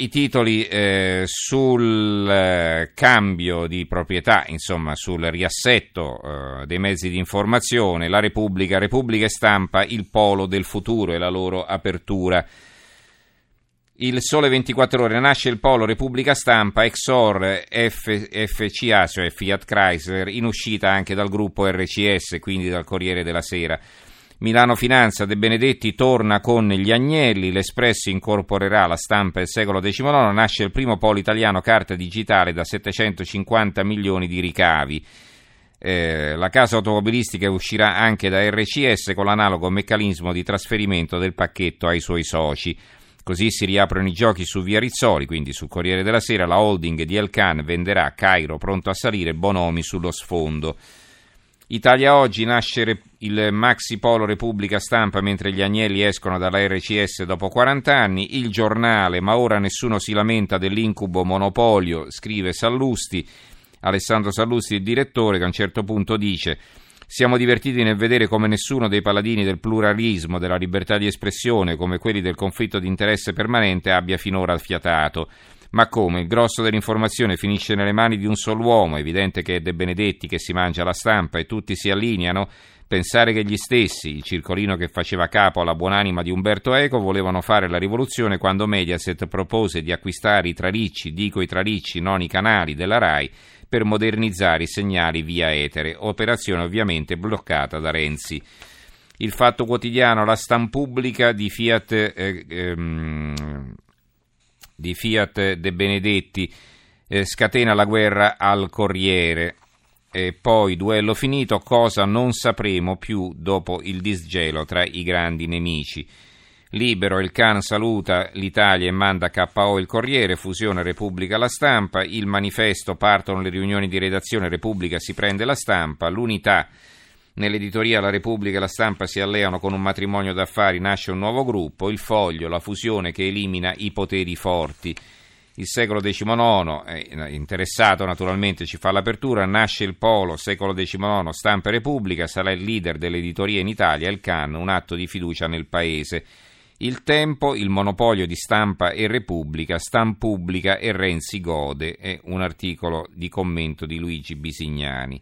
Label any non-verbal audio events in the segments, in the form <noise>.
I titoli eh, sul eh, cambio di proprietà, insomma sul riassetto eh, dei mezzi di informazione, la Repubblica, Repubblica e Stampa, il polo del futuro e la loro apertura. Il Sole 24 Ore nasce il polo Repubblica Stampa, Exor, F, FCA, cioè Fiat Chrysler, in uscita anche dal gruppo RCS, quindi dal Corriere della Sera. Milano Finanza De Benedetti torna con gli Agnelli, l'Espresso incorporerà la stampa del secolo XIX, nasce il primo polo italiano carta digitale da 750 milioni di ricavi. Eh, la casa automobilistica uscirà anche da RCS con l'analogo meccanismo di trasferimento del pacchetto ai suoi soci. Così si riaprono i giochi su Via Rizzoli, quindi sul Corriere della Sera la holding di Elcan venderà Cairo pronto a salire Bonomi sullo sfondo. Italia Oggi nasce il Maxi Polo Repubblica Stampa mentre gli agnelli escono dalla RCS dopo 40 anni, il giornale, ma ora nessuno si lamenta dell'incubo monopolio, scrive Sallusti, Alessandro Sallusti, il direttore, che a un certo punto dice siamo divertiti nel vedere come nessuno dei paladini del pluralismo, della libertà di espressione, come quelli del conflitto di interesse permanente, abbia finora fiatato. Ma come? Il grosso dell'informazione finisce nelle mani di un solo uomo, è evidente che è De Benedetti che si mangia la stampa e tutti si allineano. Pensare che gli stessi, il circolino che faceva capo alla buonanima di Umberto Eco, volevano fare la rivoluzione quando Mediaset propose di acquistare i tralicci, dico i tralicci, non i canali della RAI, per modernizzare i segnali via etere, operazione ovviamente bloccata da Renzi. Il fatto quotidiano, la stampubblica di Fiat eh, ehm, di Fiat De Benedetti eh, scatena la guerra al Corriere. E poi duello finito, cosa non sapremo più dopo il disgelo tra i grandi nemici. Libero, il Can saluta l'Italia e manda KO il Corriere, fusione Repubblica la stampa, il manifesto partono le riunioni di redazione, Repubblica si prende la stampa, l'unità Nell'editoria La Repubblica e la stampa si alleano con un matrimonio d'affari, nasce un nuovo gruppo, il foglio, la fusione che elimina i poteri forti. Il secolo XIX, eh, interessato naturalmente, ci fa l'apertura, nasce il polo, secolo XIX, stampa e Repubblica, sarà il leader dell'editoria in Italia, il CAN, un atto di fiducia nel Paese. Il tempo, il monopolio di stampa e Repubblica, Stampubblica e Renzi gode, è un articolo di commento di Luigi Bisignani.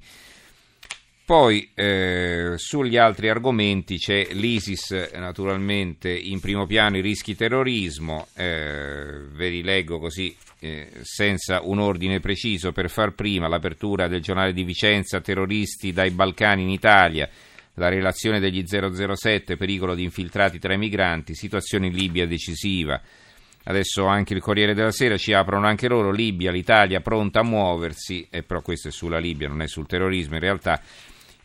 Poi eh, sugli altri argomenti c'è l'ISIS naturalmente in primo piano i rischi terrorismo, eh, ve li leggo così eh, senza un ordine preciso per far prima l'apertura del giornale di Vicenza, terroristi dai Balcani in Italia, la relazione degli 007, pericolo di infiltrati tra i migranti, situazione in Libia decisiva. Adesso anche il Corriere della Sera ci aprono anche loro, Libia, l'Italia pronta a muoversi, e però questo è sulla Libia, non è sul terrorismo in realtà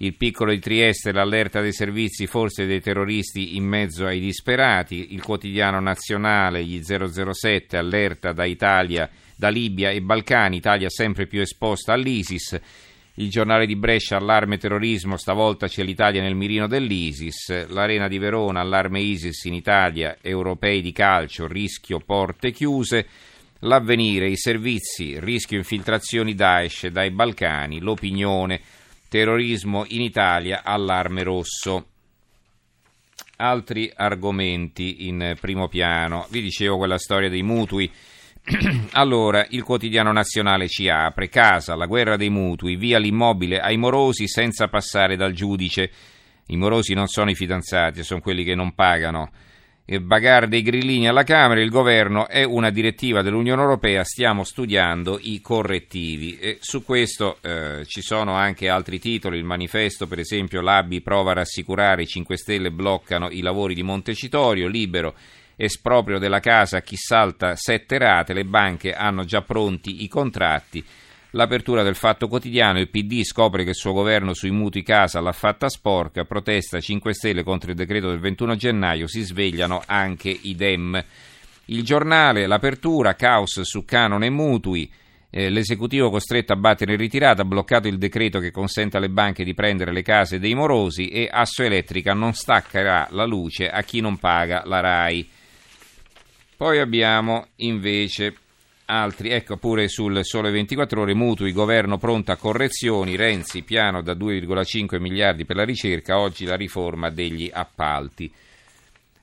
il piccolo di Trieste, l'allerta dei servizi, forse dei terroristi in mezzo ai disperati, il quotidiano nazionale, gli 007, allerta da Italia, da Libia e Balcani, Italia sempre più esposta all'ISIS, il giornale di Brescia, allarme terrorismo, stavolta c'è l'Italia nel mirino dell'ISIS, l'Arena di Verona, allarme ISIS in Italia, europei di calcio, rischio porte chiuse, l'avvenire, i servizi, rischio infiltrazioni Daesh dai Balcani, l'opinione, terrorismo in Italia, allarme rosso. Altri argomenti in primo piano, vi dicevo quella storia dei mutui. <clears throat> allora, il quotidiano nazionale ci apre, casa, la guerra dei mutui, via l'immobile ai morosi senza passare dal giudice. I morosi non sono i fidanzati, sono quelli che non pagano bagar dei grillini alla Camera, il governo è una direttiva dell'Unione Europea, stiamo studiando i correttivi. E su questo eh, ci sono anche altri titoli, il manifesto per esempio l'ABI prova a rassicurare, i 5 Stelle bloccano i lavori di Montecitorio, libero esproprio della casa a chi salta sette rate, le banche hanno già pronti i contratti L'apertura del Fatto Quotidiano, il PD scopre che il suo governo sui mutui casa l'ha fatta sporca, protesta 5 Stelle contro il decreto del 21 gennaio, si svegliano anche i Dem. Il giornale, l'apertura, caos su canone e mutui, eh, l'esecutivo costretto a battere in ritirata, ha bloccato il decreto che consente alle banche di prendere le case dei morosi e Asso Elettrica non staccherà la luce a chi non paga la RAI. Poi abbiamo invece altri, ecco pure sul Sole 24 Ore, mutui, governo pronto a correzioni, Renzi, piano da 2,5 miliardi per la ricerca, oggi la riforma degli appalti.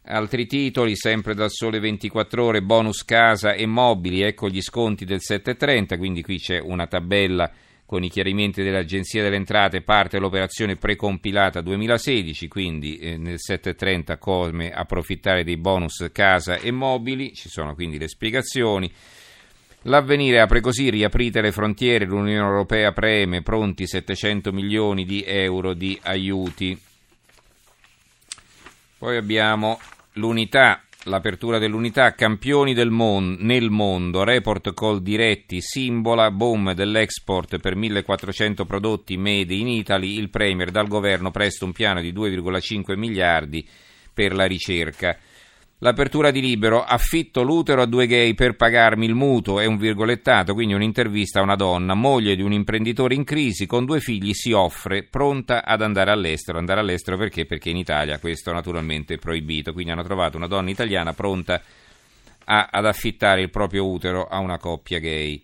Altri titoli, sempre dal sole 24 ore, bonus casa e mobili, ecco gli sconti del 730, quindi qui c'è una tabella con i chiarimenti dell'Agenzia delle Entrate, parte l'operazione precompilata 2016, quindi eh, nel 730 come approfittare dei bonus casa e mobili, ci sono quindi le spiegazioni. L'avvenire apre così, riaprite le frontiere, l'Unione Europea preme, pronti 700 milioni di euro di aiuti. Poi abbiamo l'unità, l'apertura dell'unità, campioni del mon- nel mondo, report call diretti, simbola, boom dell'export per 1400 prodotti made in Italy, il Premier dal governo presta un piano di 2,5 miliardi per la ricerca. L'apertura di Libero, affitto l'utero a due gay per pagarmi il mutuo, è un virgolettato, quindi un'intervista a una donna, moglie di un imprenditore in crisi, con due figli si offre, pronta ad andare all'estero. Andare all'estero perché? Perché in Italia questo naturalmente è proibito, quindi hanno trovato una donna italiana pronta a, ad affittare il proprio utero a una coppia gay.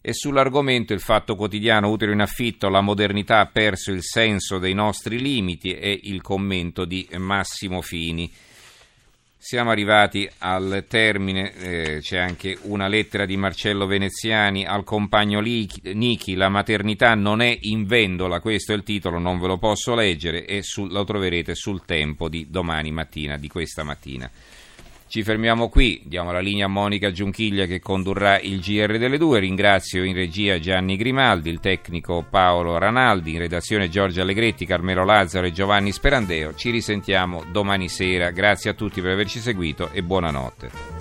E sull'argomento il fatto quotidiano utero in affitto, la modernità ha perso il senso dei nostri limiti e il commento di Massimo Fini. Siamo arrivati al termine, eh, c'è anche una lettera di Marcello Veneziani al compagno Nichi, la maternità non è in vendola, questo è il titolo, non ve lo posso leggere e sul, lo troverete sul tempo di domani mattina, di questa mattina. Ci fermiamo qui, diamo la linea a Monica Giunchiglia che condurrà il GR delle due. Ringrazio in regia Gianni Grimaldi, il tecnico Paolo Ranaldi, in redazione Giorgio Allegretti, Carmelo Lazzaro e Giovanni Sperandeo. Ci risentiamo domani sera. Grazie a tutti per averci seguito e buonanotte.